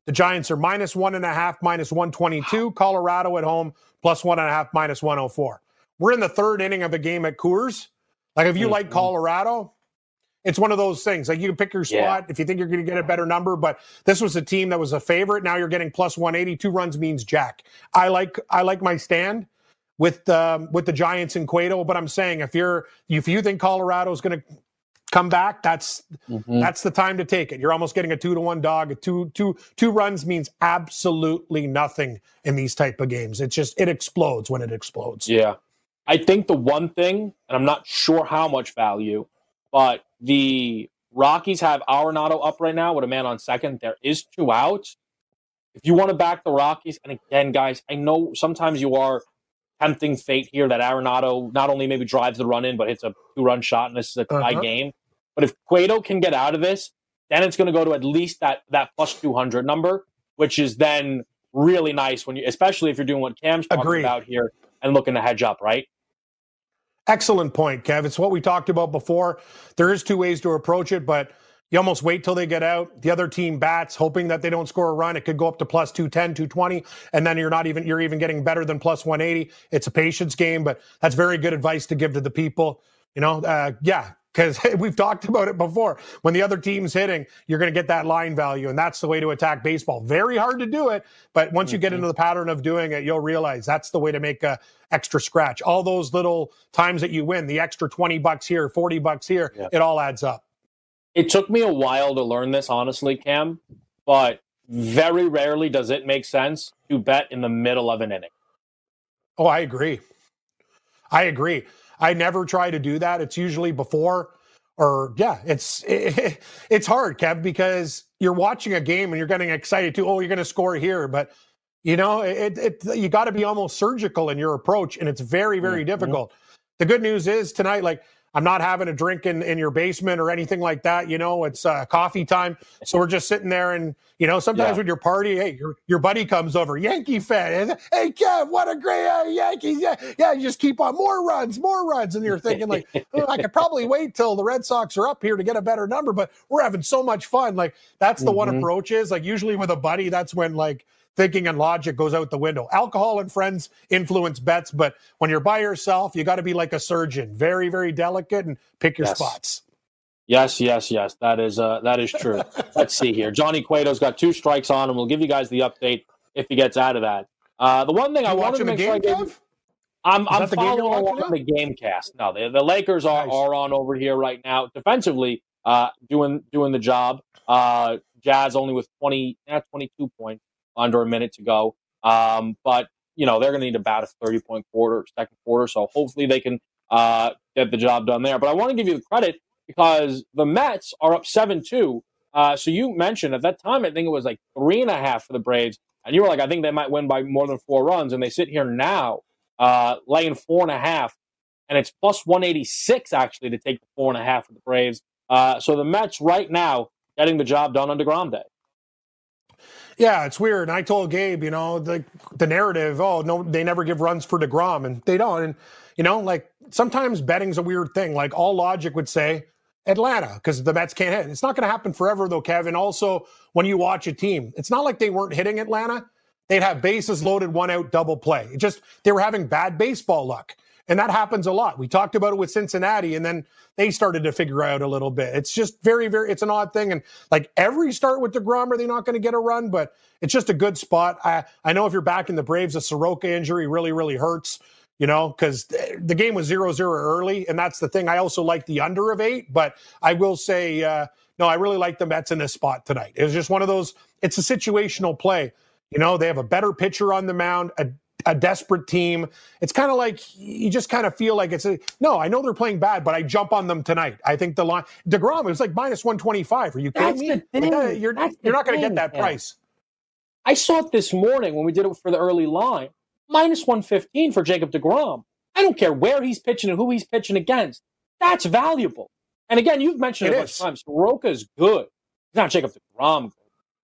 The Giants are minus one and a half, minus 122. Colorado at home, plus one and a half, minus 104. We're in the third inning of a game at Coors. Like, if you mm-hmm. like Colorado, it's one of those things. Like you can pick your spot yeah. if you think you're going to get a better number, but this was a team that was a favorite. Now you're getting plus 180. Two runs means jack. I like I like my stand with um, with the Giants and Cueto, but I'm saying if you're if you think Colorado is going to come back, that's mm-hmm. that's the time to take it. You're almost getting a two to one dog. A two two two runs means absolutely nothing in these type of games. It's just it explodes when it explodes. Yeah. I think the one thing, and I'm not sure how much value, but the Rockies have Arenado up right now with a man on second. There is two outs. If you want to back the Rockies, and again, guys, I know sometimes you are tempting fate here that Arenado not only maybe drives the run in, but hits a two run shot, and this is a tie uh-huh. game. But if Cueto can get out of this, then it's going to go to at least that that plus two hundred number, which is then really nice when you, especially if you're doing what Cam's talking Agreed. about here and looking to hedge up, right? Excellent point, Kev. It's what we talked about before. There is two ways to approach it, but you almost wait till they get out. The other team bats, hoping that they don't score a run. It could go up to plus 210, 220, and then you're not even you're even getting better than plus 180. It's a patience game, but that's very good advice to give to the people. You know, uh, yeah, because we've talked about it before. When the other team's hitting, you're going to get that line value, and that's the way to attack baseball. Very hard to do it, but once mm-hmm. you get mm-hmm. into the pattern of doing it, you'll realize that's the way to make a extra scratch. All those little times that you win, the extra 20 bucks here, 40 bucks here, yeah. it all adds up. It took me a while to learn this, honestly, Cam, but very rarely does it make sense to bet in the middle of an inning. Oh, I agree. I agree. I never try to do that. It's usually before or yeah, it's it, it's hard, Kev, because you're watching a game and you're getting excited too. Oh, you're going to score here, but you know, it, it you got to be almost surgical in your approach, and it's very very mm-hmm. difficult. The good news is tonight, like I'm not having a drink in, in your basement or anything like that. You know, it's uh, coffee time. So we're just sitting there and, you know, sometimes yeah. when you're party, hey, your, your buddy comes over, Yankee fan. And, Hey, Kev, what a great uh, Yankees. Yeah, yeah, you just keep on more runs, more runs. And you're thinking, like, oh, I could probably wait till the Red Sox are up here to get a better number, but we're having so much fun. Like, that's the mm-hmm. one approach is like, usually with a buddy, that's when, like, thinking and logic goes out the window. Alcohol and friends influence bets, but when you're by yourself, you got to be like a surgeon, very, very delicate and pick your yes. spots. Yes, yes, yes. That is uh, that is true. Let's see here. Johnny Cueto's got two strikes on him. We'll give you guys the update if he gets out of that. Uh, the one thing you I wanted to make sure I gave I'm, I'm following along the game cast. No, the, the Lakers are, nice. are on over here right now. Defensively, uh, doing doing the job. Uh, Jazz only with 20, eh, 22 points under a minute to go. Um, but you know they're going to need about a 30 point quarter, second quarter. So hopefully they can uh, get the job done there. But I want to give you the credit because the Mets are up seven two. Uh, so you mentioned at that time, I think it was like three and a half for the Braves, and you were like, I think they might win by more than four runs, and they sit here now uh, laying four and a half, and it's plus one eighty six actually to take the four and a half for the Braves. Uh, so the Mets right now getting the job done on Degrom. Yeah, it's weird. And I told Gabe, you know, the the narrative, oh no, they never give runs for Degrom, and they don't. And you know, like sometimes betting's a weird thing. Like all logic would say Atlanta because the Mets can't hit. It's not going to happen forever though, Kevin. Also, when you watch a team, it's not like they weren't hitting Atlanta. They'd have bases loaded, one out, double play. It just they were having bad baseball luck. And that happens a lot. We talked about it with Cincinnati, and then they started to figure out a little bit. It's just very, very, it's an odd thing. And like every start with DeGrom, are they not going to get a run? But it's just a good spot. I, I know if you're back in the Braves, a Soroka injury really, really hurts, you know, because the game was 0 0 early. And that's the thing. I also like the under of eight, but I will say, uh, no, I really like the Mets in this spot tonight. It was just one of those, it's a situational play. You know, they have a better pitcher on the mound, a a desperate team. It's kind of like you just kind of feel like it's a no. I know they're playing bad, but I jump on them tonight. I think the line Degrom it was like minus one twenty five. Are you kidding That's me? Like, you're That's you're not going to get that price. I saw it this morning when we did it for the early line. Minus one fifteen for Jacob Degrom. I don't care where he's pitching and who he's pitching against. That's valuable. And again, you've mentioned it, it a bunch of times. Soroka is good. He's not Jacob Degrom.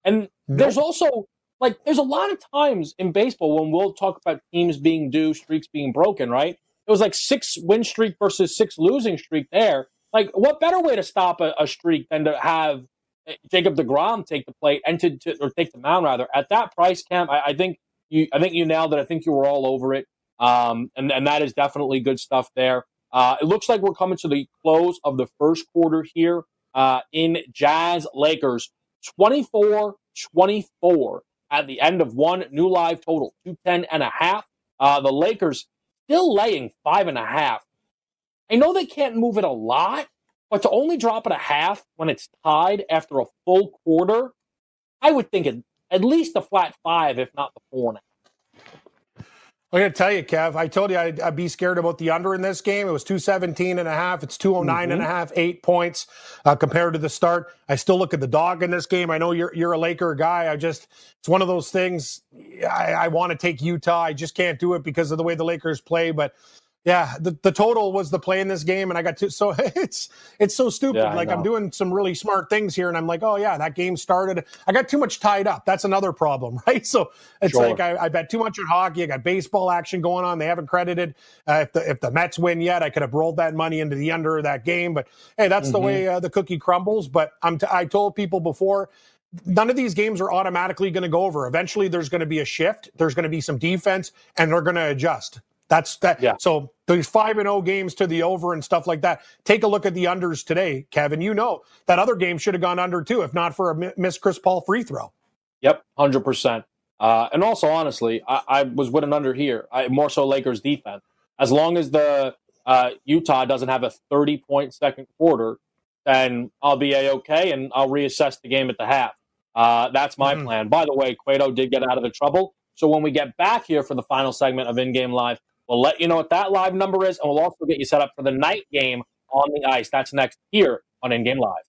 And there's also like there's a lot of times in baseball when we'll talk about teams being due, streaks being broken, right? It was like six win streak versus six losing streak there. Like, what better way to stop a, a streak than to have eh, Jacob Degrom take the plate and to, to, or take the mound rather at that price camp? I, I, think you I think you nailed it. I think you were all over it, um, and and that is definitely good stuff there. Uh, it looks like we're coming to the close of the first quarter here. uh, in Jazz Lakers 24 24 at the end of one new live total, 210 and a half. Uh, the Lakers still laying five and a half. I know they can't move it a lot, but to only drop it a half when it's tied after a full quarter, I would think it, at least a flat five, if not the four and a half. I'm going to tell you, Kev, I told you I'd, I'd, be scared about the under in this game. It was 217 and a half. It's 209 mm-hmm. and a half, eight points uh, compared to the start. I still look at the dog in this game. I know you're, you're a Laker guy. I just, it's one of those things. I, I want to take Utah. I just can't do it because of the way the Lakers play. But yeah, the, the total was the play in this game, and I got to so it's it's so stupid. Yeah, like I'm doing some really smart things here, and I'm like, oh yeah, that game started. I got too much tied up. That's another problem, right? So it's sure. like I, I, bet too much on hockey. I got baseball action going on. They haven't credited. Uh, if the if the Mets win yet, I could have rolled that money into the under of that game. But hey, that's mm-hmm. the way uh, the cookie crumbles. But I'm t- I told people before none of these games are automatically going to go over. Eventually, there's going to be a shift. There's going to be some defense, and they're going to adjust. That's that. Yeah. So these five and zero oh games to the over and stuff like that. Take a look at the unders today, Kevin. You know that other game should have gone under too, if not for a miss Chris Paul free throw. Yep, hundred uh, percent. And also, honestly, I, I, was with an under here. I, more so Lakers defense. As long as the uh, Utah doesn't have a thirty point second quarter, then I'll be a okay, and I'll reassess the game at the half. Uh, that's my mm-hmm. plan. By the way, Cueto did get out of the trouble. So when we get back here for the final segment of In Game Live, We'll let you know what that live number is, and we'll also get you set up for the night game on the ice. That's next here on In Game Live.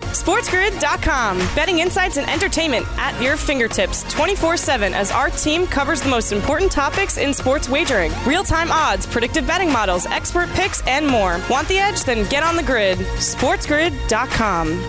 SportsGrid.com. Betting insights and entertainment at your fingertips 24 7 as our team covers the most important topics in sports wagering real time odds, predictive betting models, expert picks, and more. Want the edge? Then get on the grid. SportsGrid.com.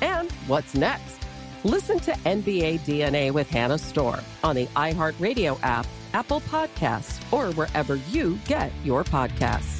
And what's next? Listen to NBA DNA with Hannah Storm on the iHeartRadio app, Apple Podcasts, or wherever you get your podcasts.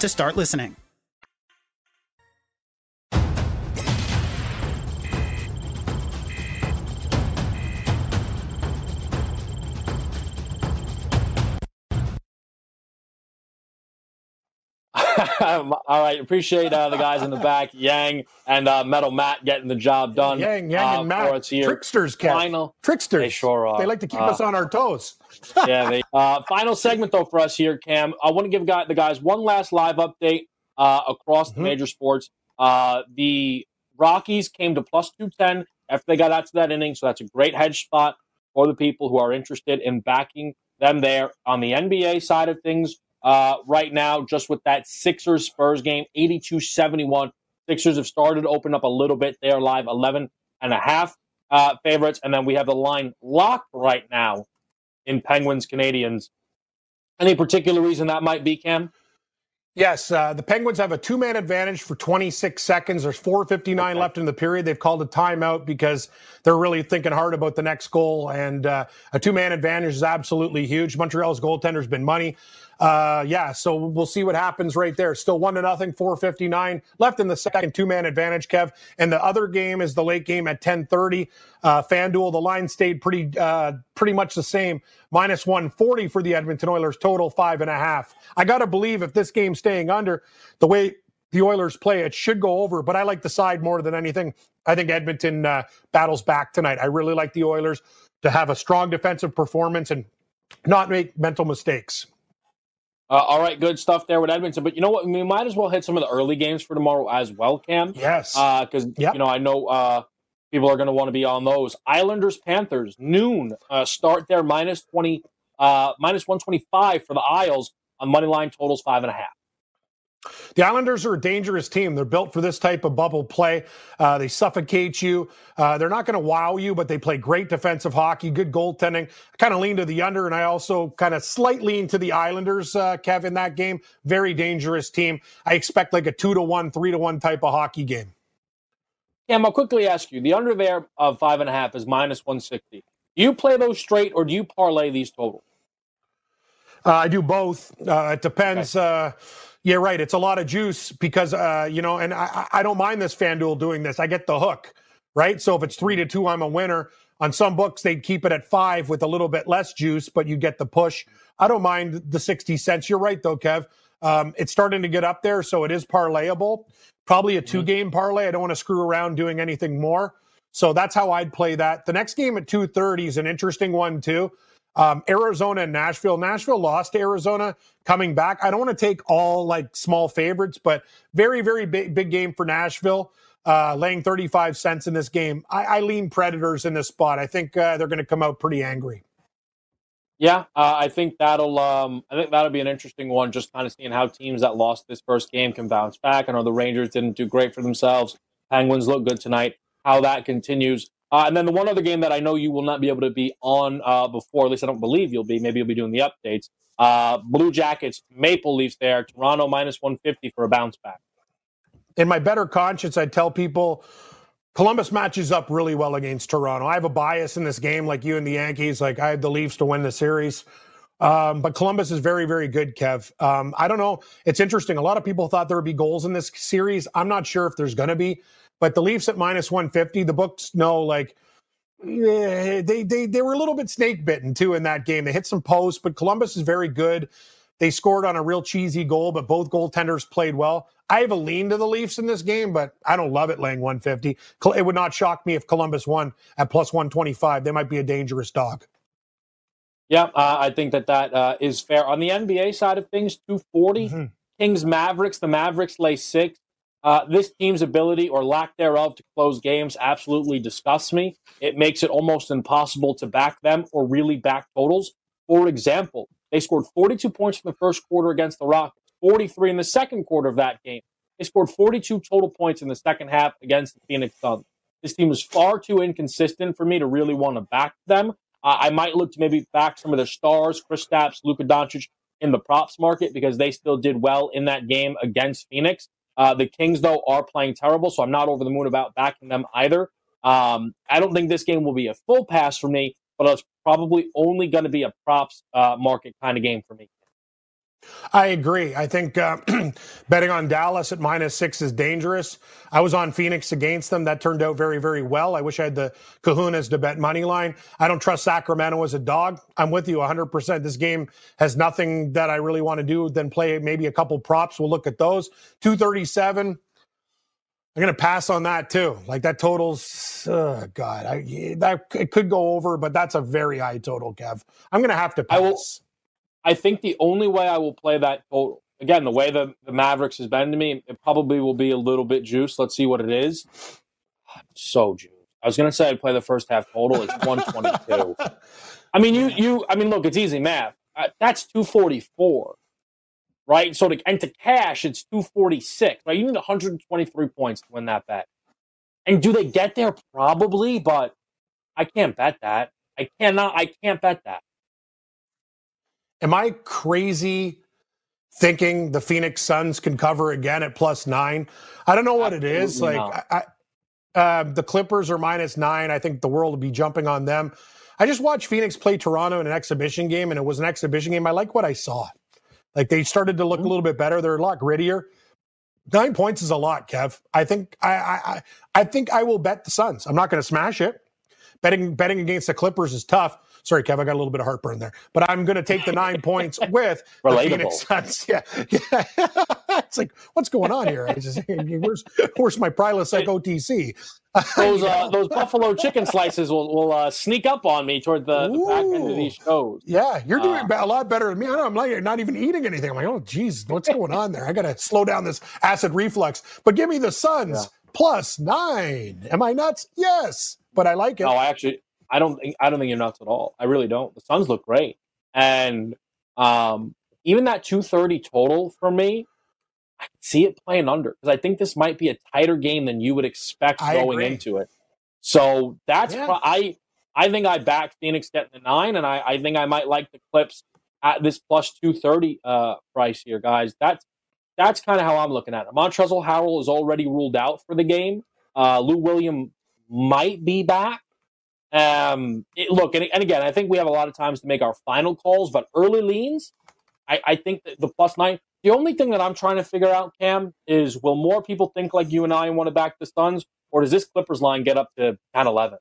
to start listening. All right, appreciate uh, the guys in the back, Yang and uh, Metal Matt getting the job done. Yang, Yang, uh, and Matt, here. tricksters, Kev. Final tricksters. They sure are. They like to keep us uh, on our toes. Yeah. They, uh, final segment though for us here, Cam. I want to give the guys one last live update uh, across mm-hmm. the major sports. the Rockies came to plus two ten after they got out to that inning. So that's a great hedge spot for the people who are interested in backing them there. On the NBA side of things, uh, right now, just with that Sixers Spurs game, 82 71. Sixers have started to open up a little bit. They are live 11 and a half uh, favorites. And then we have the line locked right now in Penguins Canadiens. Any particular reason that might be, Cam? Yes, uh, the Penguins have a two man advantage for 26 seconds. There's 4.59 okay. left in the period. They've called a timeout because they're really thinking hard about the next goal. And uh, a two man advantage is absolutely huge. Montreal's goaltender's been money. Uh, yeah, so we'll see what happens right there. Still one to nothing, 459 left in the second two man advantage, Kev. And the other game is the late game at 1030. Uh, FanDuel, the line stayed pretty, uh, pretty much the same. Minus 140 for the Edmonton Oilers, total five and a half. I got to believe if this game's staying under the way the Oilers play, it should go over, but I like the side more than anything. I think Edmonton uh, battles back tonight. I really like the Oilers to have a strong defensive performance and not make mental mistakes. Uh, all right, good stuff there with Edmonton. But you know what? We might as well hit some of the early games for tomorrow as well, Cam. Yes. Because, uh, yep. you know, I know uh, people are going to want to be on those. Islanders, Panthers, noon. Uh, start there minus 20, uh, minus 125 for the Isles on money line totals five and a half. The Islanders are a dangerous team. They're built for this type of bubble play. Uh, they suffocate you. Uh, they're not going to wow you, but they play great defensive hockey, good goaltending. I kind of lean to the under, and I also kind of slightly to the Islanders, uh, Kev, in that game. Very dangerous team. I expect like a two to one, three to one type of hockey game. Cam, I'll quickly ask you the under there of five and a half is minus 160. Do you play those straight or do you parlay these totals? Uh, I do both. Uh, it depends. Okay uh, yeah, right. It's a lot of juice because, uh, you know, and I, I don't mind this FanDuel doing this. I get the hook, right? So if it's three to two, I'm a winner. On some books, they'd keep it at five with a little bit less juice, but you get the push. I don't mind the 60 cents. You're right, though, Kev. Um, it's starting to get up there, so it is parlayable. Probably a two mm-hmm. game parlay. I don't want to screw around doing anything more. So that's how I'd play that. The next game at 2:30 is an interesting one too. Um, Arizona and Nashville. Nashville lost to Arizona coming back. I don't want to take all like small favorites, but very, very big, big game for Nashville. Uh, laying 35 cents in this game. I, I lean Predators in this spot. I think uh, they're going to come out pretty angry. Yeah, uh, I think that'll. Um, I think that'll be an interesting one. Just kind of seeing how teams that lost this first game can bounce back. I know the Rangers didn't do great for themselves. Penguins look good tonight. How that continues. Uh, and then the one other game that I know you will not be able to be on uh, before, at least I don't believe you'll be. Maybe you'll be doing the updates. Uh, Blue Jackets, Maple Leafs there. Toronto minus 150 for a bounce back. In my better conscience, I tell people Columbus matches up really well against Toronto. I have a bias in this game, like you and the Yankees. Like I have the Leafs to win the series. Um, but Columbus is very, very good, Kev. Um, I don't know. It's interesting. A lot of people thought there would be goals in this series. I'm not sure if there's going to be. But the Leafs at minus 150, the books know like they they they were a little bit snake bitten too in that game. They hit some posts, but Columbus is very good. They scored on a real cheesy goal, but both goaltenders played well. I have a lean to the Leafs in this game, but I don't love it laying 150. It would not shock me if Columbus won at plus 125. They might be a dangerous dog. Yeah, uh, I think that that uh, is fair. On the NBA side of things, 240. Mm-hmm. Kings Mavericks. The Mavericks lay six. Uh, this team's ability or lack thereof to close games absolutely disgusts me. It makes it almost impossible to back them or really back totals. For example, they scored 42 points in the first quarter against the Rockets, 43 in the second quarter of that game. They scored 42 total points in the second half against the Phoenix Suns. This team is far too inconsistent for me to really want to back them. Uh, I might look to maybe back some of their stars, Chris Kristaps, Luka Doncic, in the props market because they still did well in that game against Phoenix. Uh, the Kings, though, are playing terrible, so I'm not over the moon about backing them either. Um, I don't think this game will be a full pass for me, but it's probably only going to be a props uh, market kind of game for me. I agree. I think uh, betting on Dallas at minus six is dangerous. I was on Phoenix against them. That turned out very, very well. I wish I had the kahunas to bet money line. I don't trust Sacramento as a dog. I'm with you 100%. This game has nothing that I really want to do than play maybe a couple props. We'll look at those. 237. I'm going to pass on that too. Like that totals, oh God, I, that it could go over, but that's a very high total, Kev. I'm going to have to pass. I think the only way I will play that total, again, the way the, the Mavericks has been to me, it probably will be a little bit juice. Let's see what it is. So juice. I was going to say I'd play the first half total. It's 122. I mean, you you. I mean, look, it's easy math. Uh, that's 244, right? So to and to cash, it's 246. Right? You need 123 points to win that bet. And do they get there? Probably, but I can't bet that. I cannot. I can't bet that. Am I crazy thinking the Phoenix Suns can cover again at plus nine? I don't know what Absolutely it is. Like I, uh, the Clippers are minus nine. I think the world will be jumping on them. I just watched Phoenix play Toronto in an exhibition game, and it was an exhibition game. I like what I saw. Like they started to look mm-hmm. a little bit better. They're a lot grittier. Nine points is a lot, Kev. I think I I I think I will bet the Suns. I'm not going to smash it. Betting betting against the Clippers is tough. Sorry, Kev, I got a little bit of heartburn there, but I'm going to take the nine points with the Phoenix Suns. Yeah, yeah. it's like what's going on here? I just, where's where's my Prilosec OTC? those uh, those buffalo chicken slices will, will uh, sneak up on me toward the, the, back end of these shows. Yeah, you're doing uh, a lot better than me. I know, I'm like not even eating anything. I'm like, oh, geez, what's going on there? I got to slow down this acid reflux. But give me the Suns yeah. plus nine. Am I nuts? Yes, but I like it. No, I actually, I don't think I don't think you're nuts at all. I really don't. The Suns look great, and um, even that 230 total for me, I see it playing under because I think this might be a tighter game than you would expect I going agree. into it. So that's yeah. pro- I I think I back Phoenix getting the nine, and I, I think I might like the Clips at this plus two thirty uh, price here, guys. That's that's kind of how I'm looking at it. Montrezl Harrell is already ruled out for the game. Uh, Lou William might be back. Um, it, look, and, and, again, I think we have a lot of times to make our final calls, but early leans, I, I think the plus nine the only thing that I'm trying to figure out, Cam, is will more people think like you and I and want to back the Suns, or does this Clippers line get up to 10 11?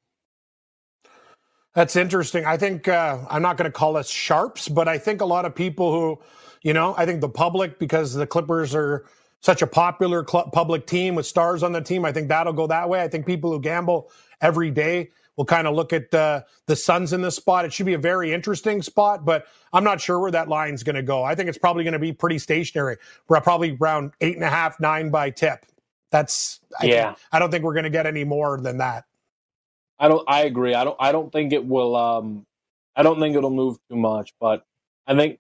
That's interesting. I think uh, I'm not going to call us sharps, but I think a lot of people who, you know, I think the public, because the Clippers are such a popular cl- public team with stars on the team, I think that'll go that way. I think people who gamble every day We'll kind of look at uh, the Suns in this spot. It should be a very interesting spot, but I'm not sure where that line's going to go. I think it's probably going to be pretty stationary. We're probably around eight and a half, nine by tip. That's yeah. I, I don't think we're going to get any more than that. I don't. I agree. I don't. I don't think it will. Um, I don't think it'll move too much. But I think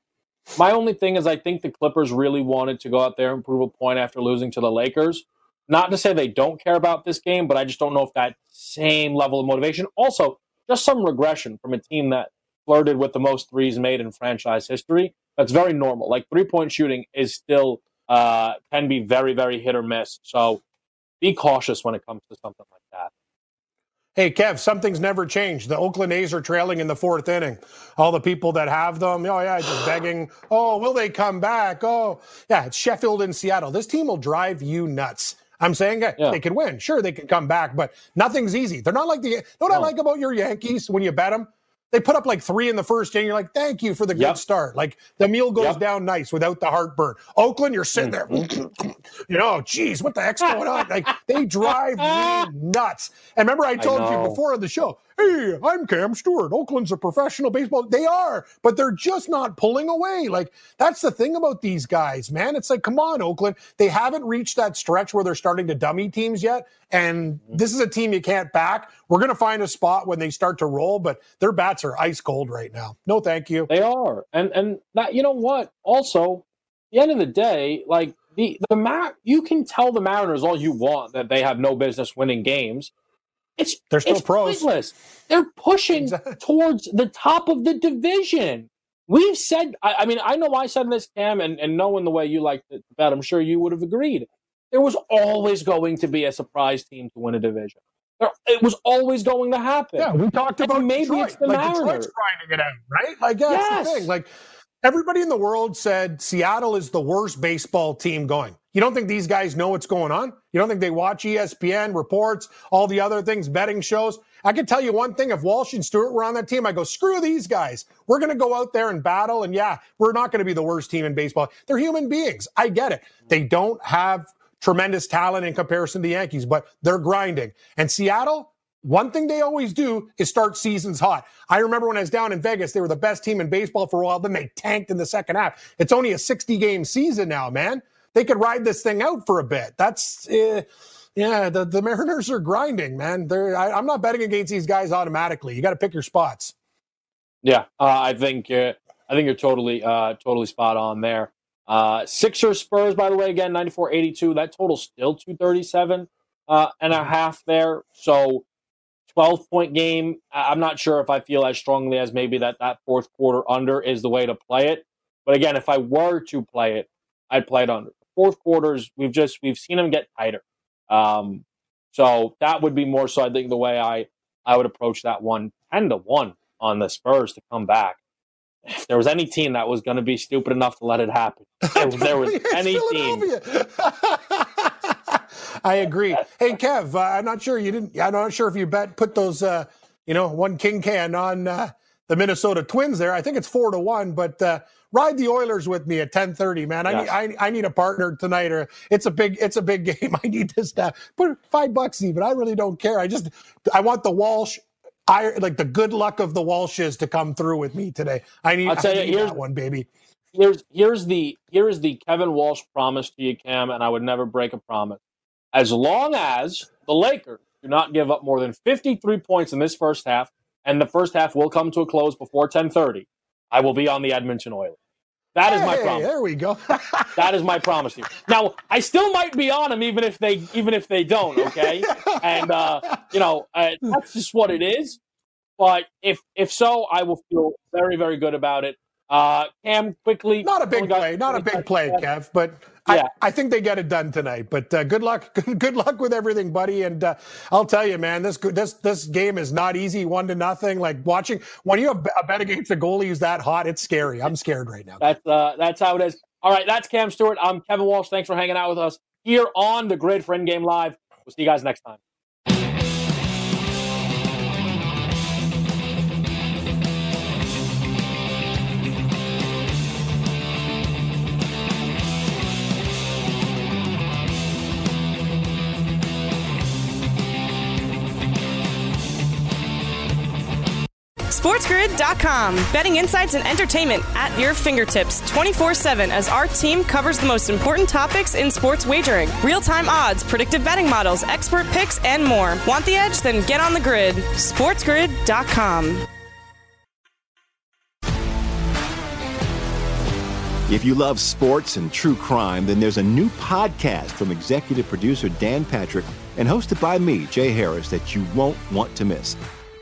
my only thing is I think the Clippers really wanted to go out there and prove a point after losing to the Lakers. Not to say they don't care about this game, but I just don't know if that same level of motivation. Also, just some regression from a team that flirted with the most threes made in franchise history. That's very normal. Like three point shooting is still uh, can be very, very hit or miss. So be cautious when it comes to something like that. Hey, Kev, something's never changed. The Oakland A's are trailing in the fourth inning. All the people that have them, oh, yeah, just begging, oh, will they come back? Oh, yeah, it's Sheffield and Seattle. This team will drive you nuts. I'm saying yeah. they could win. Sure, they could come back, but nothing's easy. They're not like the. You know what no. I like about your Yankees when you bet them? They put up like three in the first inning. You're like, thank you for the good start. Like the meal goes yep. down nice without the heartburn. Oakland, you're sitting there, mm-hmm. you know, geez, what the heck's going on? Like they drive me nuts. And remember, I told I you before on the show, hey, I'm Cam Stewart. Oakland's a professional baseball. They are, but they're just not pulling away. Like, that's the thing about these guys, man. It's like, come on, Oakland. They haven't reached that stretch where they're starting to dummy teams yet. And mm-hmm. this is a team you can't back. We're going to find a spot when they start to roll, but their bats are ice cold right now. No, thank you. They are. And, and that, you know what? Also, the end of the day, like, the, the Mar- you can tell the Mariners all you want that they have no business winning games it's they're still it's pros. Pointless. They're pushing exactly. towards the top of the division. We've said, I, I, mean, I know I said this, Cam, and, and knowing the way you like to bet, I'm sure you would have agreed. There was always going to be a surprise team to win a division. There, it was always going to happen. Yeah, we talked about maybe Detroit. it's the like Mariners. Detroit's grinding it out, right? Like, yeah, yes. that's the thing. Like, everybody in the world said Seattle is the worst baseball team going. You don't think these guys know what's going on? You don't think they watch ESPN reports, all the other things, betting shows? I can tell you one thing. If Walsh and Stewart were on that team, I go, screw these guys. We're going to go out there and battle. And yeah, we're not going to be the worst team in baseball. They're human beings. I get it. They don't have tremendous talent in comparison to the Yankees, but they're grinding. And Seattle, one thing they always do is start seasons hot. I remember when I was down in Vegas, they were the best team in baseball for a while. Then they tanked in the second half. It's only a 60 game season now, man they could ride this thing out for a bit. That's uh, Yeah, the, the Mariners are grinding, man. They're I, am not betting against these guys automatically. You got to pick your spots. Yeah, uh, I think uh, I think you're totally uh, totally spot on there. Uh, Sixers Spurs, by the way, again 94-82. That total still 237 uh, and a half there. So 12 point game. I'm not sure if I feel as strongly as maybe that that fourth quarter under is the way to play it. But again, if I were to play it, I'd play it under. Fourth quarters, we've just we've seen them get tighter. Um, so that would be more so. I think the way I I would approach that one, ten to one on the Spurs to come back. If there was any team that was going to be stupid enough to let it happen, if there was any team. I agree. Hey, Kev, uh, I'm not sure you didn't. I'm not sure if you bet put those, uh, you know, one king can on uh, the Minnesota Twins there. I think it's four to one, but uh, ride the Oilers with me at 10:30, man. I yes. need I, I, need a partner tonight, or it's a big it's a big game. I need this to put five bucks even. I really don't care. I just I want the Walsh. I like the good luck of the Walshes to come through with me today. I need, I'll tell you, here's, that one, baby. Here's here's the here's the Kevin Walsh promise to you, Cam, and I would never break a promise. As long as the Lakers do not give up more than 53 points in this first half, and the first half will come to a close before 10:30, I will be on the Edmonton Oilers. That is hey, my promise. There we go. that is my promise to you. Now, I still might be on them even if they even if they don't. Okay, and uh, you know uh, that's just what it is. But if if so, I will feel very very good about it. Uh, Cam quickly. Not a big play. Not a big play, Kev. But yeah. I, I, think they get it done tonight. But uh, good luck. Good, luck with everything, buddy. And uh, I'll tell you, man, this this this game is not easy. One to nothing. Like watching when you have a bet against a goalie who's that hot, it's scary. I'm scared right now. That's uh, that's how it is. All right, that's Cam Stewart. I'm Kevin Walsh. Thanks for hanging out with us here on the Grid for Game Live. We'll see you guys next time. SportsGrid.com. Betting insights and entertainment at your fingertips 24 7 as our team covers the most important topics in sports wagering real time odds, predictive betting models, expert picks, and more. Want the edge? Then get on the grid. SportsGrid.com. If you love sports and true crime, then there's a new podcast from executive producer Dan Patrick and hosted by me, Jay Harris, that you won't want to miss.